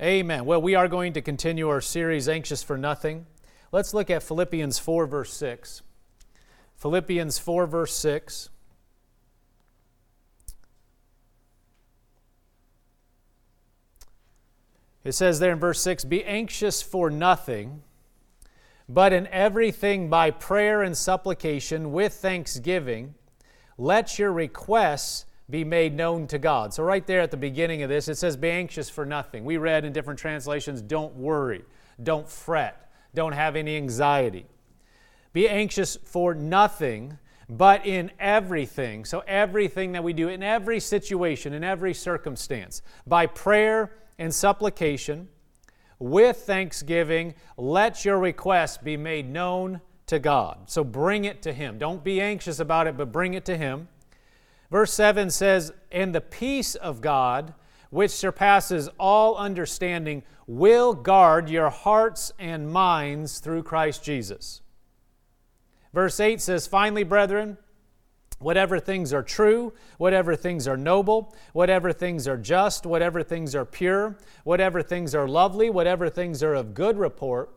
Amen. Well, we are going to continue our series, Anxious for Nothing. Let's look at Philippians 4, verse 6. Philippians 4, verse 6. It says there in verse 6 Be anxious for nothing, but in everything by prayer and supplication with thanksgiving, let your requests be made known to God. So, right there at the beginning of this, it says, Be anxious for nothing. We read in different translations, Don't worry, don't fret, don't have any anxiety. Be anxious for nothing, but in everything. So, everything that we do, in every situation, in every circumstance, by prayer and supplication, with thanksgiving, let your requests be made known to God. So, bring it to Him. Don't be anxious about it, but bring it to Him. Verse 7 says, And the peace of God, which surpasses all understanding, will guard your hearts and minds through Christ Jesus. Verse 8 says, Finally, brethren, whatever things are true, whatever things are noble, whatever things are just, whatever things are pure, whatever things are lovely, whatever things are of good report,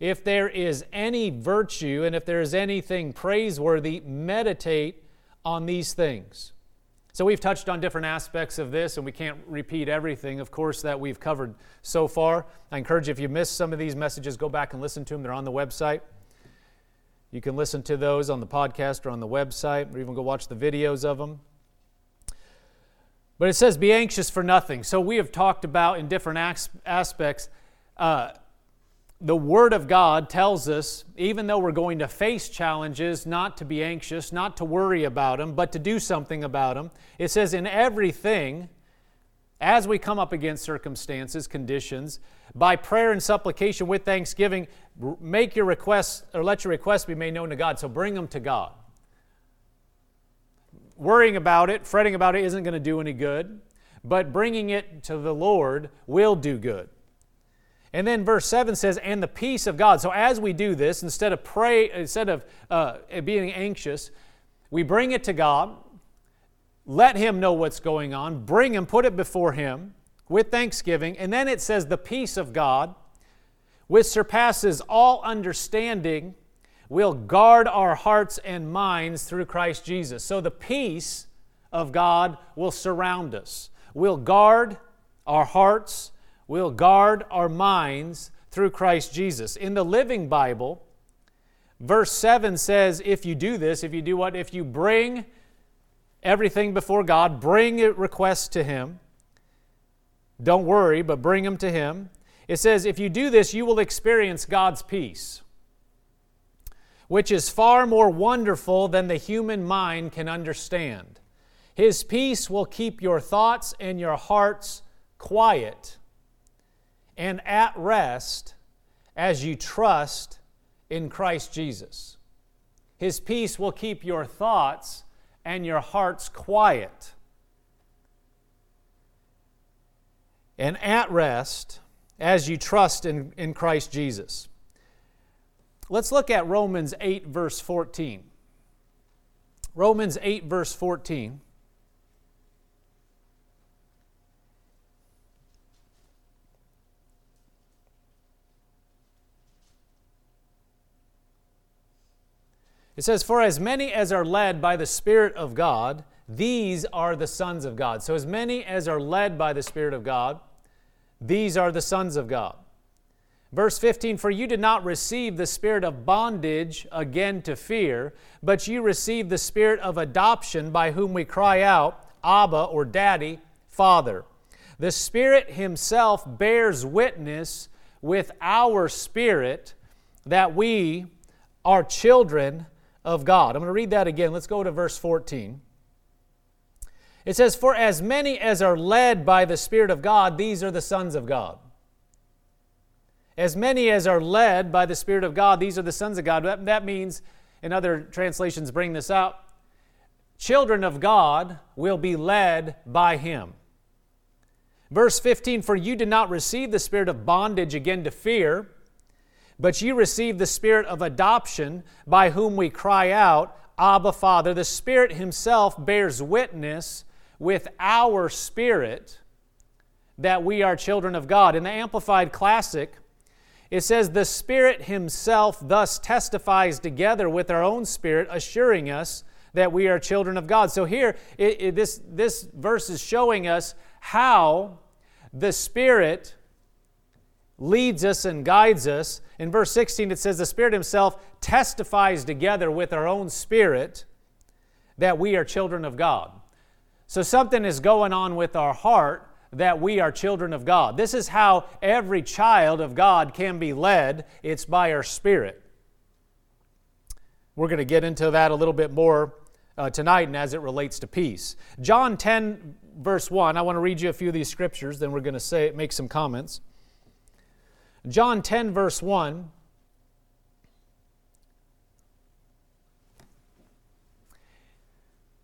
if there is any virtue and if there is anything praiseworthy, meditate on these things. So, we've touched on different aspects of this, and we can't repeat everything, of course, that we've covered so far. I encourage you, if you missed some of these messages, go back and listen to them. They're on the website. You can listen to those on the podcast or on the website, or even go watch the videos of them. But it says, Be anxious for nothing. So, we have talked about in different aspects. Uh, the Word of God tells us, even though we're going to face challenges, not to be anxious, not to worry about them, but to do something about them. It says, in everything, as we come up against circumstances, conditions, by prayer and supplication with thanksgiving, make your requests or let your requests be made known to God. So bring them to God. Worrying about it, fretting about it isn't going to do any good, but bringing it to the Lord will do good. And then verse 7 says, and the peace of God. So as we do this, instead of pray, instead of uh, being anxious, we bring it to God, let Him know what's going on, bring Him, put it before Him with thanksgiving. And then it says, the peace of God, which surpasses all understanding, will guard our hearts and minds through Christ Jesus. So the peace of God will surround us, will guard our hearts We'll guard our minds through Christ Jesus. In the Living Bible, verse 7 says, if you do this, if you do what? If you bring everything before God, bring requests to Him. Don't worry, but bring them to Him. It says, if you do this, you will experience God's peace, which is far more wonderful than the human mind can understand. His peace will keep your thoughts and your hearts quiet and at rest as you trust in Christ Jesus. His peace will keep your thoughts and your hearts quiet and at rest as you trust in, in Christ Jesus. Let's look at Romans 8, verse 14. Romans 8, verse 14. It says, For as many as are led by the Spirit of God, these are the sons of God. So, as many as are led by the Spirit of God, these are the sons of God. Verse 15 For you did not receive the spirit of bondage again to fear, but you received the spirit of adoption by whom we cry out, Abba or Daddy, Father. The Spirit Himself bears witness with our spirit that we are children of God. I'm going to read that again. Let's go to verse 14. It says, For as many as are led by the Spirit of God, these are the sons of God. As many as are led by the Spirit of God, these are the sons of God. That, that means, in other translations, bring this out children of God will be led by Him. Verse 15 For you did not receive the spirit of bondage again to fear but you received the spirit of adoption by whom we cry out, Abba, Father. The Spirit Himself bears witness with our spirit that we are children of God. In the Amplified Classic, it says, The Spirit Himself thus testifies together with our own spirit, assuring us that we are children of God. So here, it, it, this, this verse is showing us how the Spirit leads us and guides us. In verse 16, it says, The Spirit Himself testifies together with our own spirit that we are children of God. So something is going on with our heart that we are children of God. This is how every child of God can be led it's by our spirit. We're going to get into that a little bit more uh, tonight and as it relates to peace. John 10, verse 1, I want to read you a few of these scriptures, then we're going to say, make some comments. John 10, verse 1.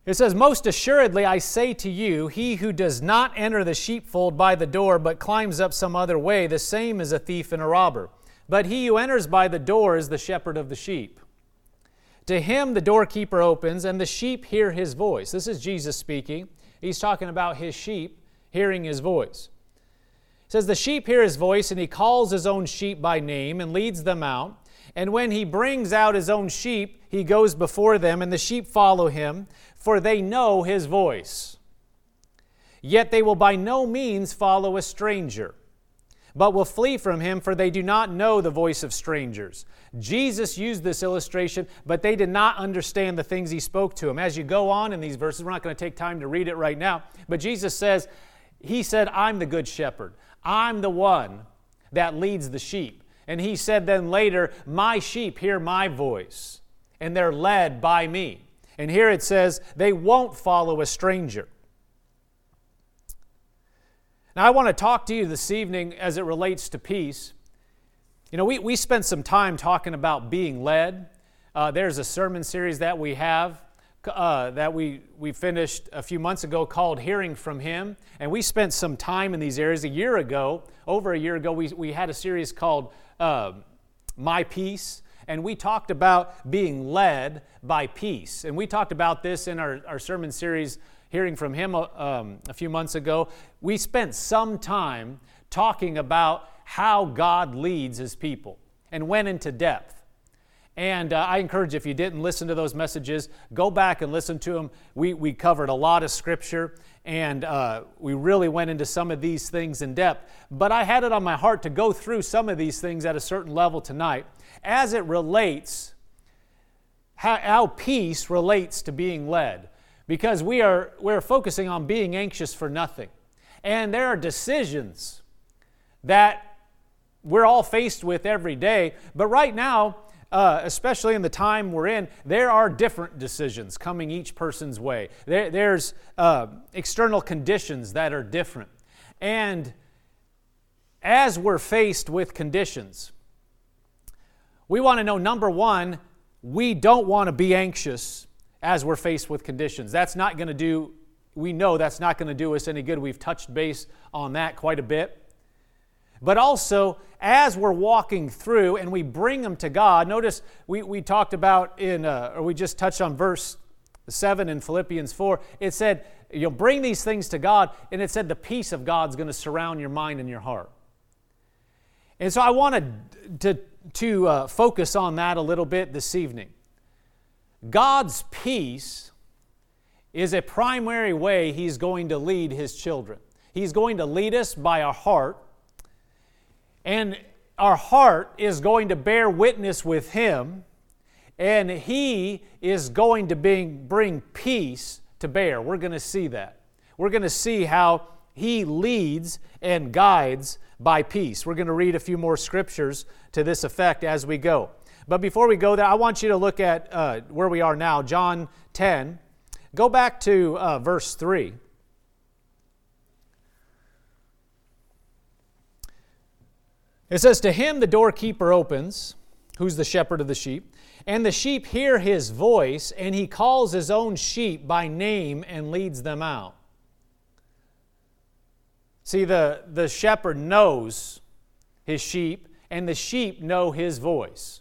It says, Most assuredly I say to you, he who does not enter the sheepfold by the door, but climbs up some other way, the same is a thief and a robber. But he who enters by the door is the shepherd of the sheep. To him the doorkeeper opens, and the sheep hear his voice. This is Jesus speaking. He's talking about his sheep hearing his voice. Says, The sheep hear his voice, and he calls his own sheep by name and leads them out. And when he brings out his own sheep, he goes before them, and the sheep follow him, for they know his voice. Yet they will by no means follow a stranger but will flee from him, for they do not know the voice of strangers. Jesus used this illustration, but they did not understand the things he spoke to them. As you go on in these verses, we're not going to take time to read it right now, but Jesus says, He said, I'm the good shepherd. I'm the one that leads the sheep. And he said then later, My sheep hear my voice, and they're led by me. And here it says, They won't follow a stranger. Now, I want to talk to you this evening as it relates to peace. You know, we, we spent some time talking about being led. Uh, there's a sermon series that we have uh, that we, we finished a few months ago called Hearing from Him. And we spent some time in these areas. A year ago, over a year ago, we, we had a series called uh, My Peace. And we talked about being led by peace. And we talked about this in our, our sermon series hearing from him uh, um, a few months ago, we spent some time talking about how God leads his people and went into depth. And uh, I encourage if you didn't listen to those messages, go back and listen to them. We, we covered a lot of scripture and uh, we really went into some of these things in depth. But I had it on my heart to go through some of these things at a certain level tonight as it relates, how, how peace relates to being led because we are we're focusing on being anxious for nothing. And there are decisions that we're all faced with every day, but right now, uh, especially in the time we're in, there are different decisions coming each person's way. There, there's uh, external conditions that are different. And as we're faced with conditions, we want to know number one, we don't want to be anxious as we're faced with conditions. That's not going to do, we know that's not going to do us any good. We've touched base on that quite a bit. But also, as we're walking through and we bring them to God, notice we, we talked about in, uh, or we just touched on verse 7 in Philippians 4. It said, You'll bring these things to God, and it said the peace of God's going to surround your mind and your heart. And so I wanted to, to uh, focus on that a little bit this evening. God's peace is a primary way He's going to lead His children. He's going to lead us by our heart, and our heart is going to bear witness with Him, and He is going to bring, bring peace to bear. We're going to see that. We're going to see how He leads and guides by peace. We're going to read a few more scriptures to this effect as we go. But before we go there, I want you to look at uh, where we are now, John 10. Go back to uh, verse 3. It says, To him the doorkeeper opens, who's the shepherd of the sheep, and the sheep hear his voice, and he calls his own sheep by name and leads them out. See, the, the shepherd knows his sheep, and the sheep know his voice.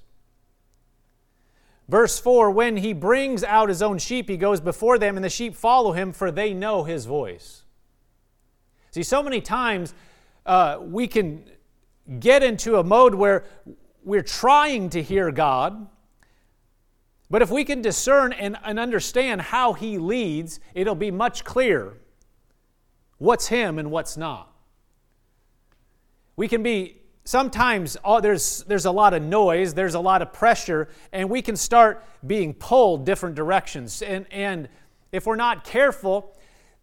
Verse 4 When he brings out his own sheep, he goes before them, and the sheep follow him, for they know his voice. See, so many times uh, we can get into a mode where we're trying to hear God, but if we can discern and, and understand how He leads, it'll be much clearer what's Him and what's not. We can be sometimes oh, there's, there's a lot of noise, there's a lot of pressure, and we can start being pulled different directions. And, and if we're not careful,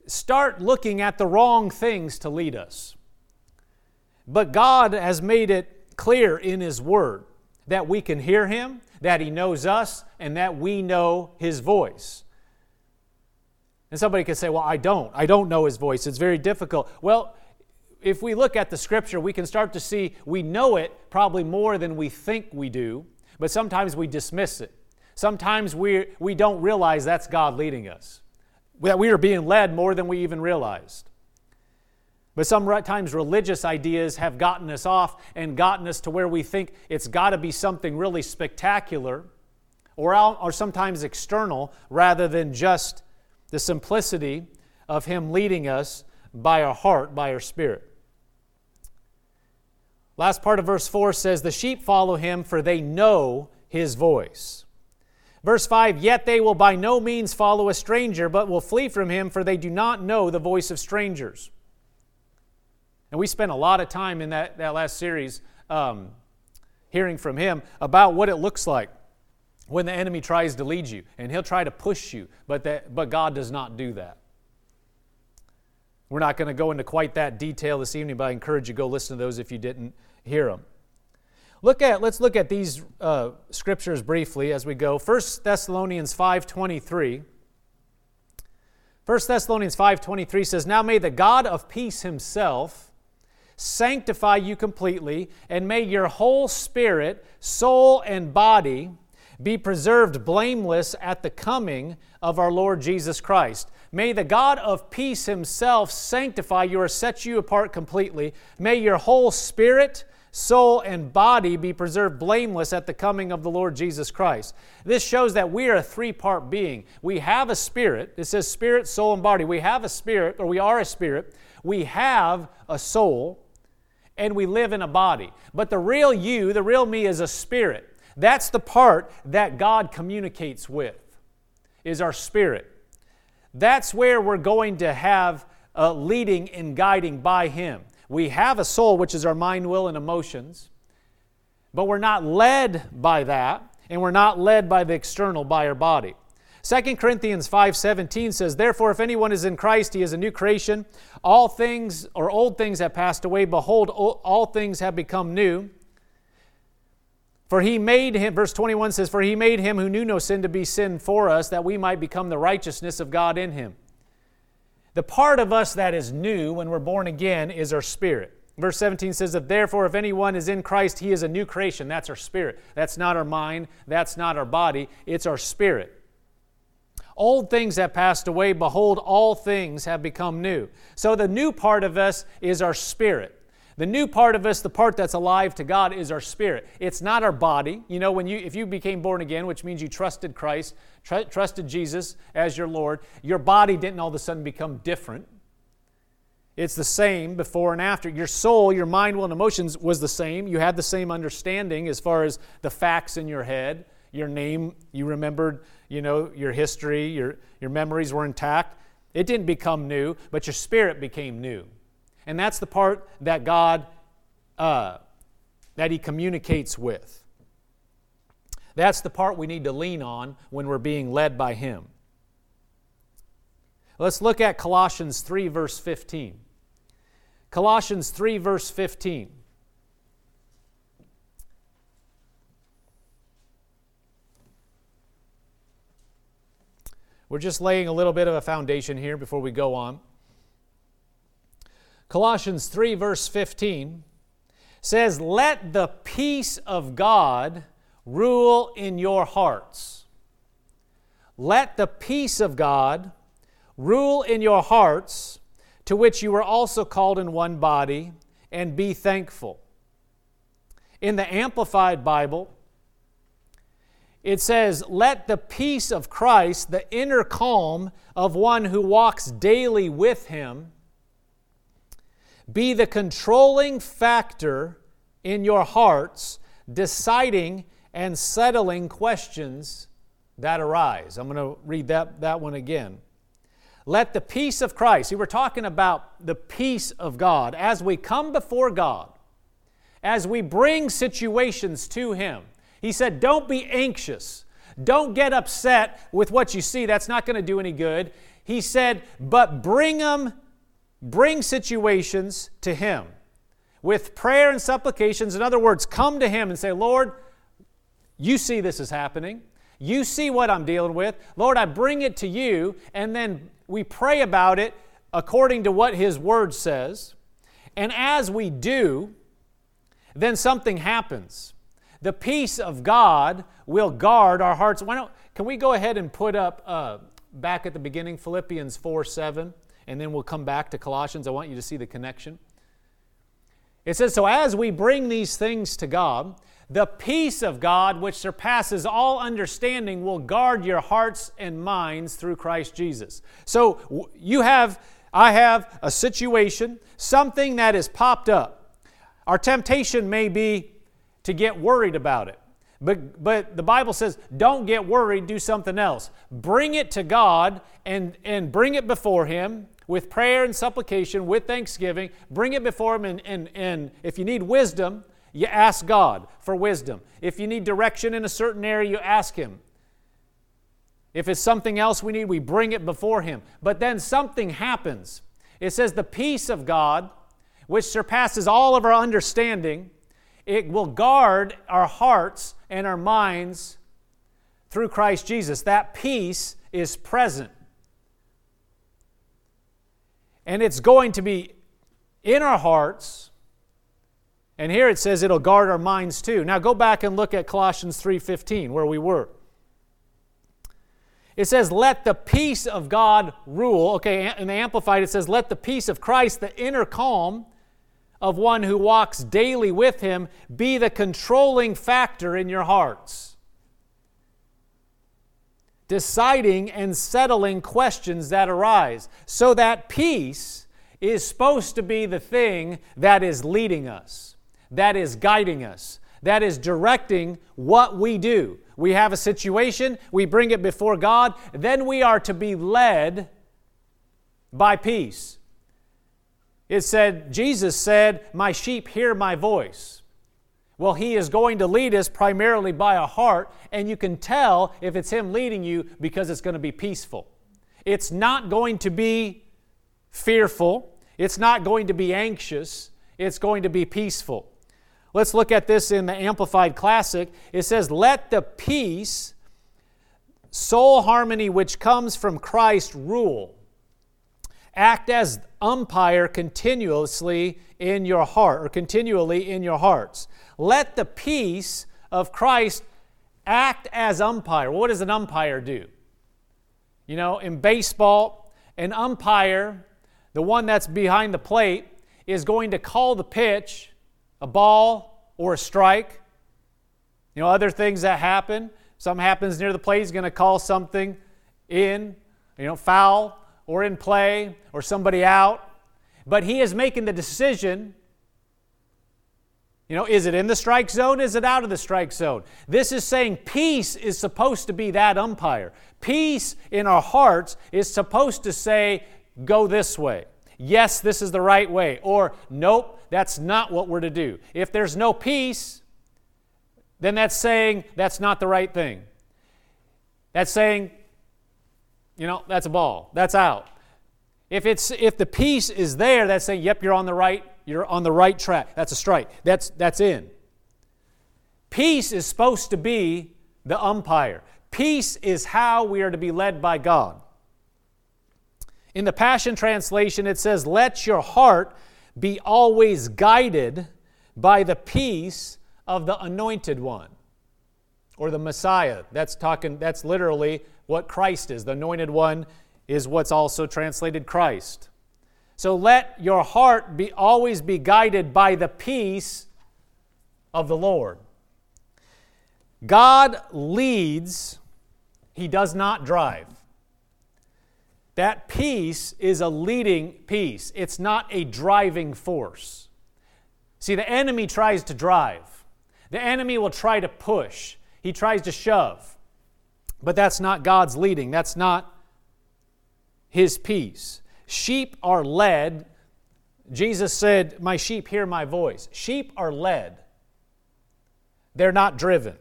start looking at the wrong things to lead us. But God has made it clear in His Word that we can hear Him, that He knows us, and that we know His voice. And somebody could say, Well, I don't. I don't know His voice. It's very difficult. Well, if we look at the Scripture, we can start to see we know it probably more than we think we do, but sometimes we dismiss it. Sometimes we, we don't realize that's God leading us, that we are being led more than we even realized. But sometimes religious ideas have gotten us off and gotten us to where we think it's got to be something really spectacular or, or sometimes external rather than just the simplicity of Him leading us by our heart, by our spirit. Last part of verse 4 says, The sheep follow Him, for they know His voice. Verse 5 Yet they will by no means follow a stranger, but will flee from him, for they do not know the voice of strangers. And we spent a lot of time in that, that last series um, hearing from him about what it looks like when the enemy tries to lead you. And he'll try to push you, but, that, but God does not do that. We're not going to go into quite that detail this evening, but I encourage you to go listen to those if you didn't hear them. Look at, let's look at these uh, scriptures briefly as we go. 1 Thessalonians 5.23. 1 Thessalonians 5.23 says, Now may the God of peace himself sanctify you completely, and may your whole spirit, soul, and body be preserved blameless at the coming of our Lord Jesus Christ. May the God of peace himself sanctify you or set you apart completely. May your whole spirit, soul, and body be preserved blameless at the coming of the Lord Jesus Christ. This shows that we are a three part being. We have a spirit. It says spirit, soul, and body. We have a spirit, or we are a spirit. We have a soul and we live in a body. But the real you, the real me, is a spirit. That's the part that God communicates with, is our spirit. That's where we're going to have a leading and guiding by Him. We have a soul, which is our mind, will, and emotions, but we're not led by that, and we're not led by the external, by our body. 2 Corinthians 5:17 says, "Therefore if anyone is in Christ, he is a new creation. All things or old things have passed away; behold, all things have become new." For he made him, verse 21 says, For he made him who knew no sin to be sin for us, that we might become the righteousness of God in him. The part of us that is new when we're born again is our spirit. Verse 17 says that therefore, if anyone is in Christ, he is a new creation. That's our spirit. That's not our mind. That's not our body. It's our spirit. Old things have passed away. Behold, all things have become new. So the new part of us is our spirit. The new part of us, the part that's alive to God, is our spirit. It's not our body. You know, when you if you became born again, which means you trusted Christ, tr- trusted Jesus as your Lord, your body didn't all of a sudden become different. It's the same before and after. Your soul, your mind, will, and emotions was the same. You had the same understanding as far as the facts in your head. Your name, you remembered you know, your history, your, your memories were intact. It didn't become new, but your spirit became new. And that's the part that God, uh, that He communicates with. That's the part we need to lean on when we're being led by Him. Let's look at Colossians 3, verse 15. Colossians 3, verse 15. We're just laying a little bit of a foundation here before we go on. Colossians 3, verse 15 says, Let the peace of God rule in your hearts. Let the peace of God rule in your hearts, to which you were also called in one body, and be thankful. In the Amplified Bible, it says, Let the peace of Christ, the inner calm of one who walks daily with him, be the controlling factor in your hearts, deciding and settling questions that arise. I'm going to read that, that one again. Let the peace of Christ, see, we're talking about the peace of God as we come before God, as we bring situations to Him. He said, Don't be anxious. Don't get upset with what you see. That's not going to do any good. He said, But bring them, bring situations to Him with prayer and supplications. In other words, come to Him and say, Lord, you see this is happening. You see what I'm dealing with. Lord, I bring it to you, and then we pray about it according to what His Word says. And as we do, then something happens. The peace of God will guard our hearts. Why don't, can we go ahead and put up uh, back at the beginning Philippians 4 7, and then we'll come back to Colossians? I want you to see the connection. It says, So as we bring these things to God, the peace of God, which surpasses all understanding, will guard your hearts and minds through Christ Jesus. So you have, I have a situation, something that has popped up. Our temptation may be to get worried about it. But, but the Bible says, don't get worried, do something else. Bring it to God and, and bring it before Him with prayer and supplication, with thanksgiving. Bring it before Him, and, and, and if you need wisdom, you ask God for wisdom. If you need direction in a certain area, you ask Him. If it's something else we need, we bring it before Him. But then something happens. It says, The peace of God, which surpasses all of our understanding, it will guard our hearts and our minds through Christ Jesus. That peace is present. And it's going to be in our hearts and here it says it'll guard our minds too. Now go back and look at Colossians 3:15 where we were. It says let the peace of God rule. Okay, in the amplified it says let the peace of Christ, the inner calm of one who walks daily with him be the controlling factor in your hearts. Deciding and settling questions that arise. So that peace is supposed to be the thing that is leading us that is guiding us, that is directing what we do. We have a situation, we bring it before God, then we are to be led by peace. It said, Jesus said, My sheep hear my voice. Well, He is going to lead us primarily by a heart, and you can tell if it's Him leading you because it's going to be peaceful. It's not going to be fearful, it's not going to be anxious, it's going to be peaceful. Let's look at this in the Amplified Classic. It says, Let the peace, soul harmony which comes from Christ rule. Act as umpire continuously in your heart, or continually in your hearts. Let the peace of Christ act as umpire. What does an umpire do? You know, in baseball, an umpire, the one that's behind the plate, is going to call the pitch a ball or a strike. You know, other things that happen. Something happens near the plate, he's going to call something in, you know, foul or in play or somebody out. But he is making the decision. You know, is it in the strike zone? Is it out of the strike zone? This is saying peace is supposed to be that umpire. Peace in our hearts is supposed to say, go this way. Yes, this is the right way. Or, nope, that's not what we're to do. If there's no peace, then that's saying that's not the right thing. That's saying, you know, that's a ball. That's out. If it's if the peace is there, that's saying, yep, you're on the right, you're on the right track. That's a strike. That's that's in. Peace is supposed to be the umpire. Peace is how we are to be led by God. In the Passion Translation, it says, Let your heart be always guided by the peace of the anointed one or the Messiah. That's talking that's literally what Christ is. The anointed one is what's also translated Christ. So let your heart be always be guided by the peace of the Lord. God leads, he does not drive. that peace is a leading peace, it's not a driving force. See, the enemy tries to drive, the enemy will try to push, he tries to shove. But that's not God's leading, that's not his peace. Sheep are led. Jesus said, My sheep hear my voice. Sheep are led, they're not driven.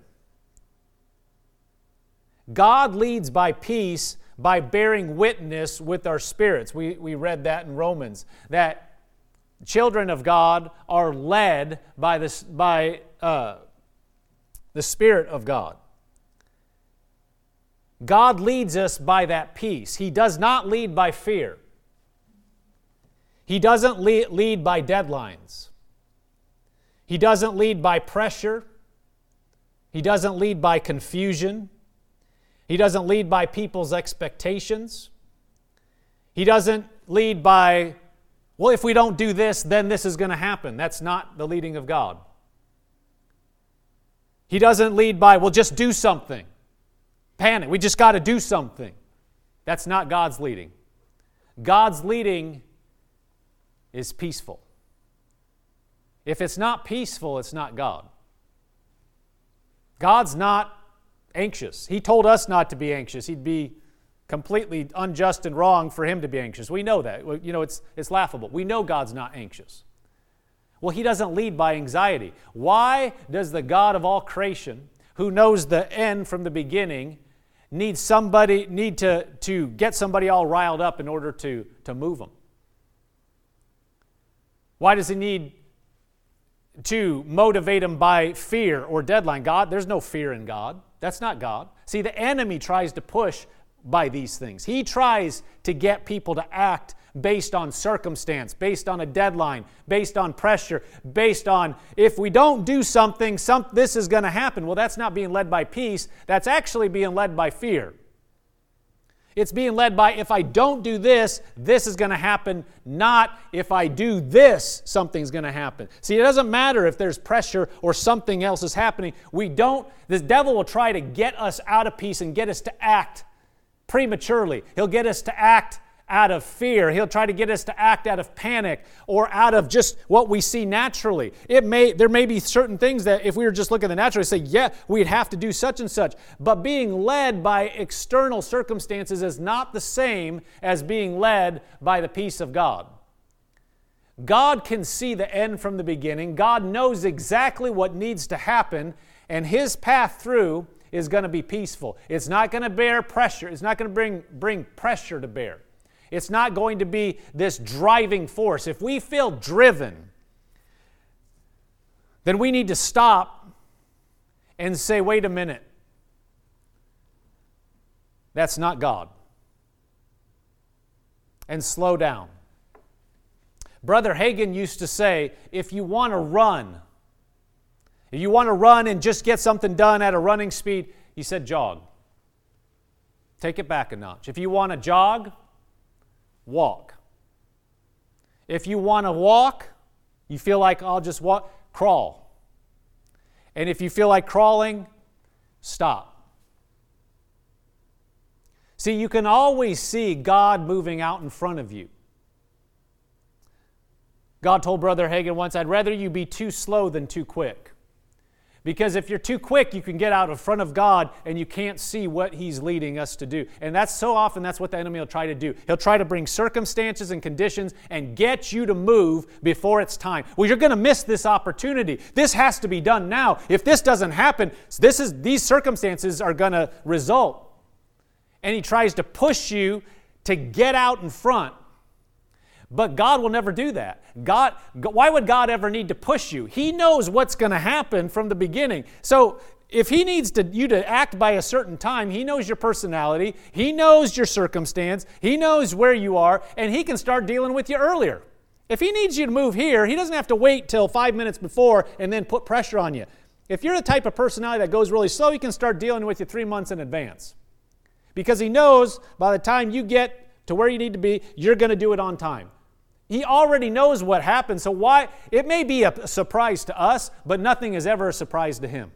God leads by peace by bearing witness with our spirits. We, we read that in Romans, that children of God are led by, this, by uh, the Spirit of God. God leads us by that peace. He does not lead by fear. He doesn't lead, by deadlines. He doesn't lead by pressure. He doesn't lead by confusion. He doesn't lead by people's expectations. He doesn't lead by, well, if we don't do this, then this is going to happen. That's not the leading of God. He doesn't lead by, well, just do something. Panic. We just got to do something. That's not God's leading. God's leading is peaceful. If it's not peaceful, it's not God. God's not anxious. He told us not to be anxious. He'd be completely unjust and wrong for him to be anxious. We know that. You know, it's, it's laughable. We know God's not anxious. Well, he doesn't lead by anxiety. Why does the God of all creation, who knows the end from the beginning, need somebody need to, to get somebody all riled up in order to, to move them? Why does he need to motivate him by fear or deadline? God, there's no fear in God. That's not God. See, the enemy tries to push by these things. He tries to get people to act based on circumstance, based on a deadline, based on pressure, based on if we don't do something, some, this is going to happen. Well, that's not being led by peace, that's actually being led by fear. It's being led by if I don't do this, this is going to happen, not if I do this, something's going to happen. See, it doesn't matter if there's pressure or something else is happening. We don't, the devil will try to get us out of peace and get us to act prematurely. He'll get us to act out of fear. He'll try to get us to act out of panic or out of just what we see naturally. It may there may be certain things that if we were just looking at the natural, say, yeah, we'd have to do such and such. But being led by external circumstances is not the same as being led by the peace of God. God can see the end from the beginning. God knows exactly what needs to happen, and his path through is going to be peaceful. It's not going to bear pressure. It's not going to bring, bring pressure to bear. It's not going to be this driving force. If we feel driven, then we need to stop and say, wait a minute. That's not God. And slow down. Brother Hagin used to say, if you want to run, if you want to run and just get something done at a running speed, he said, jog. Take it back a notch. If you want to jog, walk. If you want to walk, you feel like I'll just walk, crawl. And if you feel like crawling, stop. See, you can always see God moving out in front of you. God told Brother Hagin once, I'd rather you be too slow than too quick. Because if you're too quick, you can get out in front of God and you can't see what He's leading us to do. And that's so often that's what the enemy will try to do. He'll try to bring circumstances and conditions and get you to move before it's time. Well, you're going to miss this opportunity. This has to be done now. If this doesn't happen, this is these circumstances are going to result. And he tries to push you to get out in front but God will never do that. God, why would God ever need to push you? He knows what's going to happen from the beginning. So if he needs to, you to act by a certain time, he knows your personality, he knows your circumstance, he knows where you are, and he can start dealing with you earlier. If he needs you to move here, he doesn't have to wait till five minutes before and then put pressure on you. If you're the type of personality that goes really slow, he can start dealing with you three months in advance. Because he knows by the time you get to where you need to be, you're going to do it on time. He already knows what happened, so why? It may be a surprise to us, but nothing is ever a surprise to him.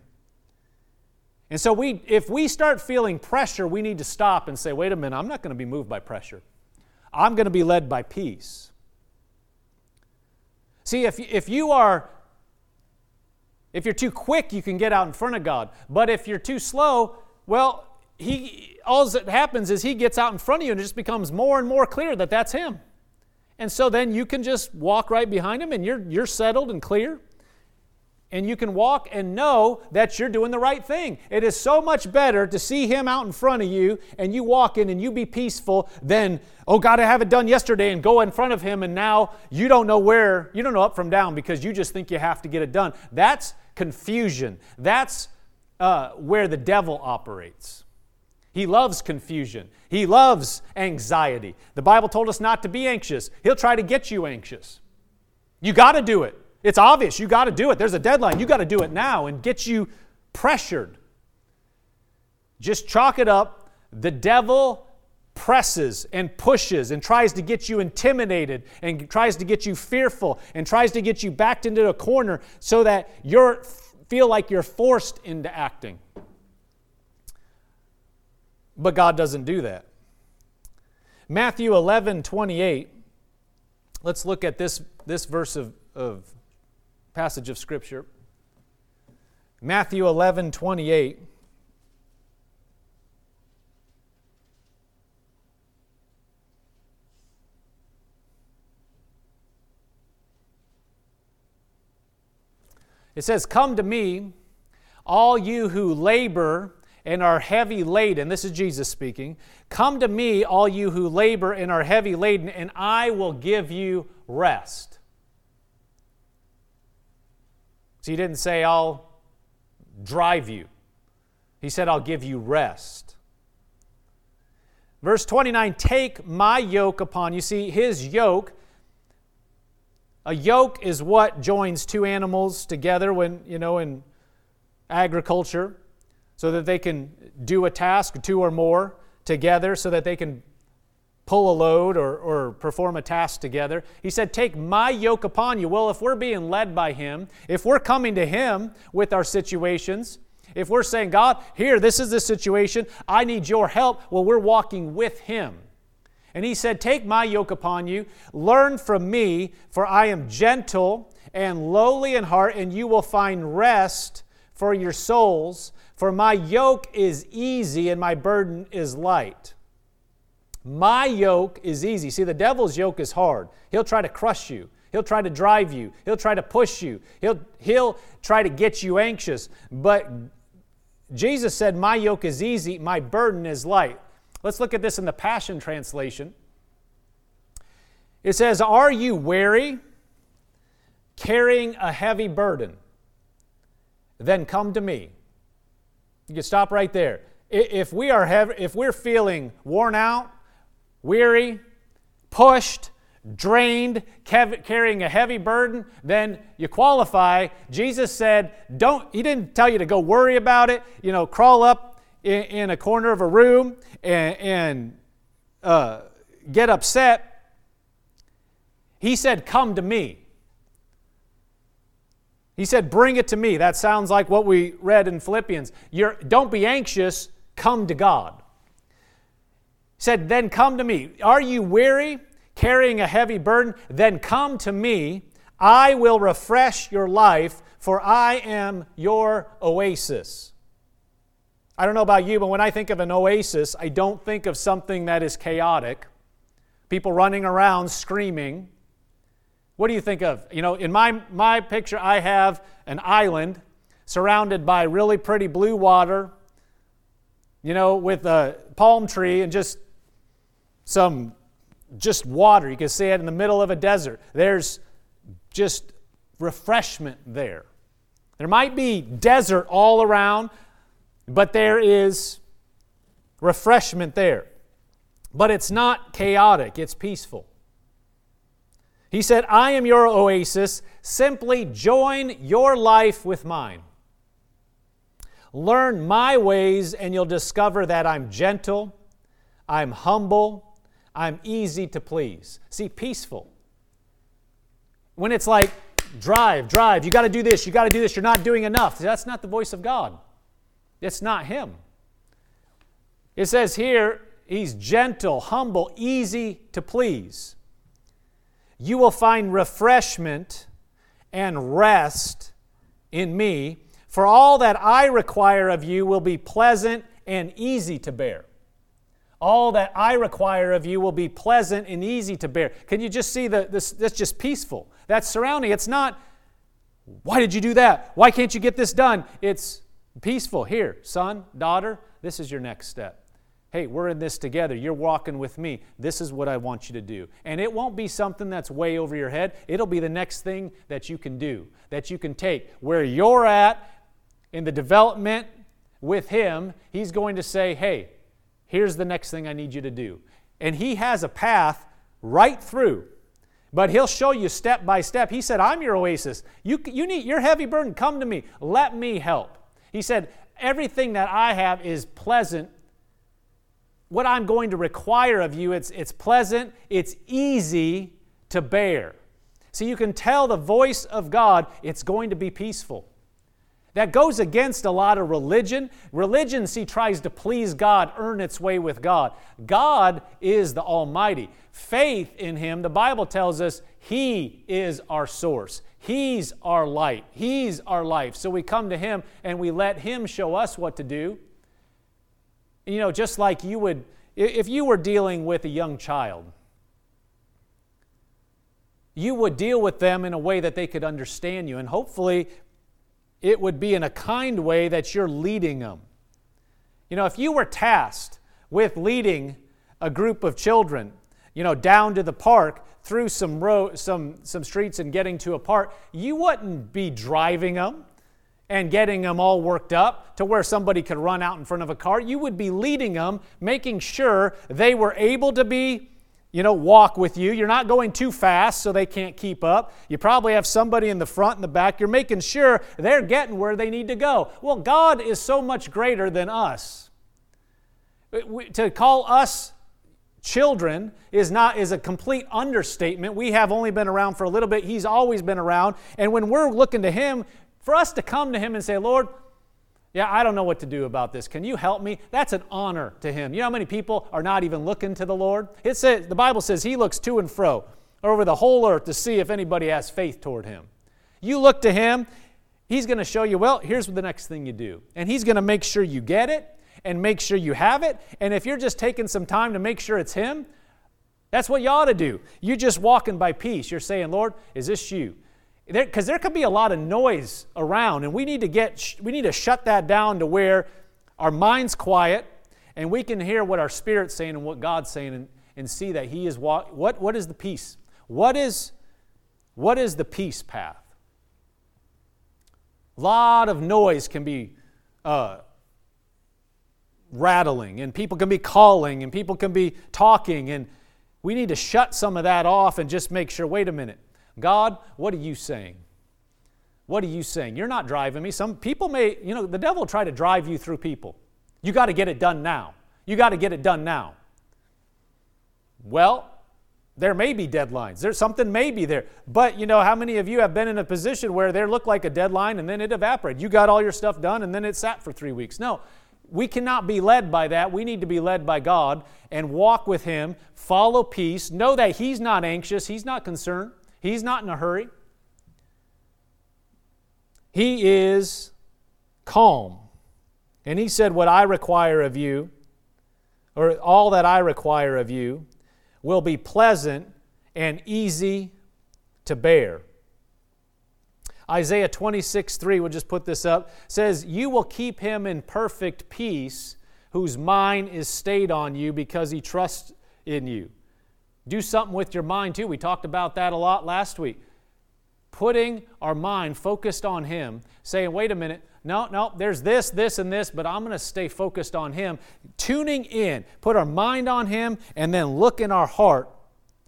And so we, if we start feeling pressure, we need to stop and say, wait a minute, I'm not going to be moved by pressure. I'm going to be led by peace. See, if, if you are, if you're too quick, you can get out in front of God. But if you're too slow, well, he, all that happens is he gets out in front of you and it just becomes more and more clear that that's him. And so then you can just walk right behind him and you're, you're settled and clear and you can walk and know that you're doing the right thing. It is so much better to see Him out in front of you and you walk in and you be peaceful than, oh God, I have it done yesterday and go in front of Him and now you don't know where, you don't know up from down because you just think you have to get it done. That's confusion. That's uh, where the devil operates. He loves confusion. He loves anxiety. The Bible told us not to be anxious. He'll try to get you anxious. You got to do it. It's obvious. You got to do it. There's a deadline. You got to do it now and get you pressured. Just chalk it up. The devil presses and pushes and tries to get you intimidated and tries to get you fearful and tries to get you backed into a corner so that you feel like you're forced into acting. But God doesn't do that. Matthew 11, 28. Let's look at this, this verse of, of passage of Scripture. Matthew 11 28. It says, Come to me, all you who labor and are heavy laden. This is Jesus speaking. Come to me, all you who labor and are heavy laden, and I will give you rest. So he didn't say, I'll drive you. He said, I'll give you rest. Verse 29 Take my yoke upon you. See, his yoke, a yoke is what joins two animals together when, you know, in agriculture, so that they can do a task, two or more together, so that they can pull a load or, or perform a task together. He said, Take my yoke upon you. Well, if we're being led by Him, if we're coming to Him with our situations, if we're saying, God, here, this is the situation, I need your help, well, we're walking with Him. And He said, Take my yoke upon you, learn from me, for I am gentle and lowly in heart, and you will find rest for your souls. For my yoke is easy and my burden is light. My yoke is easy. See, the devil's yoke is hard. He'll try to crush you. He'll try to drive you. He'll try to push you. He'll, he'll try to get you anxious. But Jesus said, My yoke is easy, my burden is light. Let's look at this in the Passion Translation. It says, Are you weary, carrying a heavy burden? Then come to me. You can stop right there. If we are heavy, if we're feeling worn out, weary, pushed, drained, carrying a heavy burden, then you qualify. Jesus said, don't, he didn't tell you to go worry about it, you know, crawl up in, in a corner of a room and, and uh, get upset. He said, come to me. He said, bring it to me. That sounds like what we read in Philippians. You're, don't be anxious, come to God He said, Then come to me. Are you weary, carrying a heavy burden? Then come to me. I will refresh your life, for I am your oasis. I don't know about you, but when I think of an oasis, I don't think of something that is chaotic, people running around screaming. What do you think of? You know, in my, my picture, I have an island surrounded by really pretty blue water, you know, with a palm tree and just some just water. You can see it in the middle of a desert. There's just refreshment there. There might be desert all around, but there is refreshment there. But it's not chaotic, it's peaceful. He said, I am your oasis. Simply join your life with mine. Learn my ways, and you'll discover that I'm gentle, I'm humble, I'm easy to please. See, peaceful. When it's like, drive, drive, you got to do this, you got to do this, you're not doing enough. That's not the voice of God. It's not Him. It says here he's gentle, humble, easy to please. You will find refreshment and rest in me, for all that I require of you will be pleasant and easy to bear. All that I require of you will be pleasant and easy to bear. Can you just see that this, that's just peaceful? That's surrounding. It's not, why did you do that? Why can't you get this done? It's peaceful. Here, son, daughter, this is your next step. Hey, we're in this together. You're walking with me. This is what I want you to do. And it won't be something that's way over your head. It'll be the next thing that you can do, that you can take. Where you're at in the development with Him, He's going to say, hey, here's the next thing I need you to do. And He has a path right through. But he'll show you step by step. He said, I'm your oasis. You, you need your heavy burden. Come to me. Let me help. He said, Everything that I have is pleasant. What I'm going to require of you, it's, it's pleasant, it's easy to bear. So you can tell the voice of God, it's going to be peaceful. That goes against a lot of religion. Religion, see, tries to please God, earn its way with God. God is the Almighty. Faith in Him, the Bible tells us He is our source. He's our light. He's our life. So we come to Him and we let Him show us what to do. You know, just like you would, if you were dealing with a young child, you would deal with them in a way that they could understand you. And hopefully, it would be in a kind way that you're leading them. You know, if you were tasked with leading a group of children, you know, down to the park through some road, some some streets and getting to a park, you wouldn't be driving them and getting them all worked up to where somebody could run out in front of a car. You would be leading them, making sure they were able to be you know, walk with you. You're not going too fast so they can't keep up. You probably have somebody in the front and the back. You're making sure they're getting where they need to go. Well, God is so much greater than us. Uh, to call us children is not is a complete understatement. We have only been around for a little bit. He's always been around. And when we're looking to him, for us to come to him and say, "Lord, yeah, I don't know what to do about this. Can you help me? That's an honor to him. You know how many people are not even looking to the Lord? It says the Bible says he looks to and fro over the whole earth to see if anybody has faith toward him. You look to him, he's going to show you, well, here's the next thing you do. And he's going to make sure you get it and make sure you have it. And if you're just taking some time to make sure it's him, that's what you ought to do. You're just walking by peace. You're saying, Lord, is this you? Because there, there could be a lot of noise around and we need to get we need to shut that down to where our mind's quiet and we can hear what our spirit's saying and what god's saying and, and see that he is what, what what is the peace? What is what is the peace path? A lot of noise can be uh, rattling and people can be calling and people can be talking and we need to shut some of that off and just make sure wait a minute God, what are you saying? What are you saying? You're not driving me. Some people may, you know, the devil try to drive you through people. You got to get it done now. You got to get it done now. Well, there may be deadlines. There's something may be there. But you know, how many of you have been in a position where there looked like a deadline and then it evaporated? You got all your stuff done and then it sat for three weeks. No, we cannot be led by that. We need to be led by God and walk with Him, follow peace, know that He's not anxious, He's not concerned. He's not in a hurry. He is calm. And he said, What I require of you, or all that I require of you, will be pleasant and easy to bear. Isaiah 26, 3, we'll just put this up, says, You will keep him in perfect peace whose mind is stayed on you because he trusts in you. Do something with your mind too. We talked about that a lot last week. Putting our mind focused on Him, saying, wait a minute, no, no, there's this, this, and this, but I'm going to stay focused on Him. Tuning in, put our mind on Him, and then look in our heart.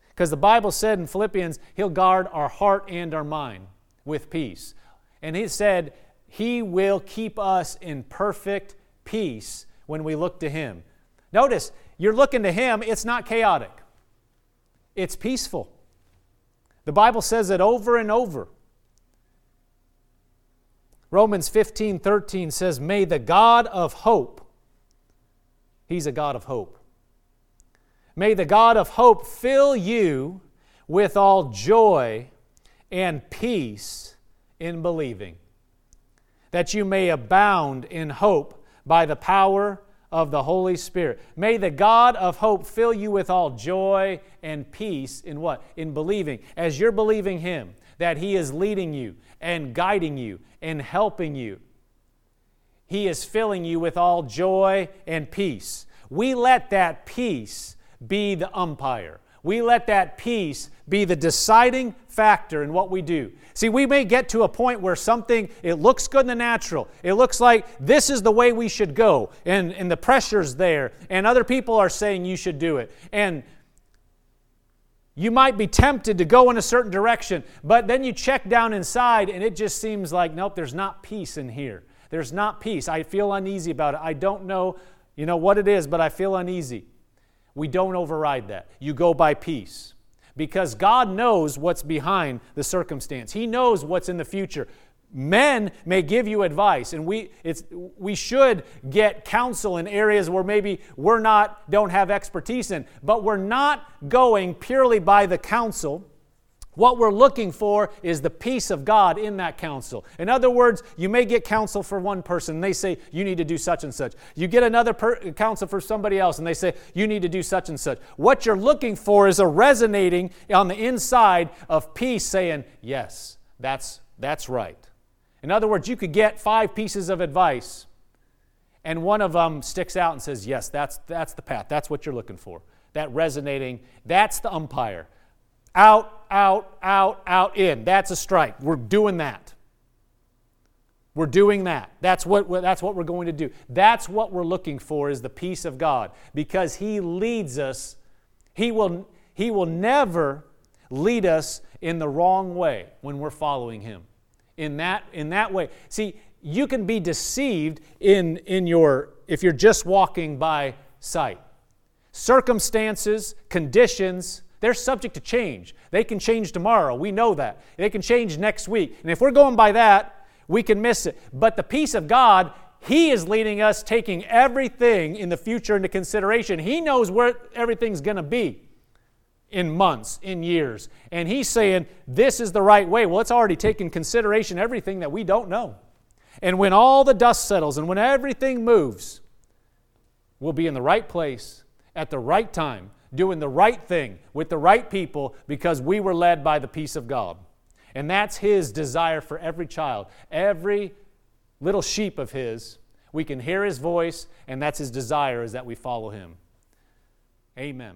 Because the Bible said in Philippians, He'll guard our heart and our mind with peace. And He said, He will keep us in perfect peace when we look to Him. Notice, you're looking to Him, it's not chaotic it's peaceful. The Bible says it over and over. Romans 15 13 says, May the God of hope, He's a God of hope. May the God of hope fill you with all joy and peace in believing, that you may abound in hope by the power of the Holy Spirit. May the God of hope fill you with all joy and peace in what? In believing. As you're believing Him, that He is leading you and guiding you and helping you. He is filling you with all joy and peace. We let that peace be the umpire. We let that peace be the deciding factor in what we do. See, we may get to a point where something, it looks good in the natural. It looks like this is the way we should go, and, and the pressure's there, and other people are saying you should do it. And you might be tempted to go in a certain direction, but then you check down inside and it just seems like, nope, there's not peace in here. There's not peace. I feel uneasy about it. I don't know, you know what it is, but I feel uneasy. We don't override that. You go by peace because God knows what's behind the circumstance. He knows what's in the future. Men may give you advice, and we, it's, we should get counsel in areas where maybe we're not, don't have expertise in, but we're not going purely by the counsel what we're looking for is the peace of God in that counsel. In other words, you may get counsel for one person and they say, you need to do such and such. You get another per- counsel for somebody else and they say, you need to do such and such. What you're looking for is a resonating on the inside of peace saying, yes, that's, that's right. In other words, you could get five pieces of advice and one of them sticks out and says, yes, that's, that's the path. That's what you're looking for. That resonating, that's the umpire. Out, out, out, out, in. That's a strike. We're doing that. We're doing that. That's what, that's what we're going to do. That's what we're looking for is the peace of God because He leads us. He will, he will never lead us in the wrong way when we're following Him. In that, in that way. See, you can be deceived in, in your, if you're just walking by sight. Circumstances, conditions, they're subject to change. They can change tomorrow. We know that. They can change next week. And if we're going by that, we can miss it. But the peace of God, He is leading us, taking everything in the future into consideration. He knows where everything's going to be in months, in years. And He's saying, this is the right way. Well, it's already taken consideration everything that we don't know. And when all the dust settles and when everything moves, we'll be in the right place at the right time doing the right thing with the right people because we were led by the peace of God. And that's His desire for every child, every little sheep of His. We can hear His voice, and that's His desire is that we follow Him. Amen.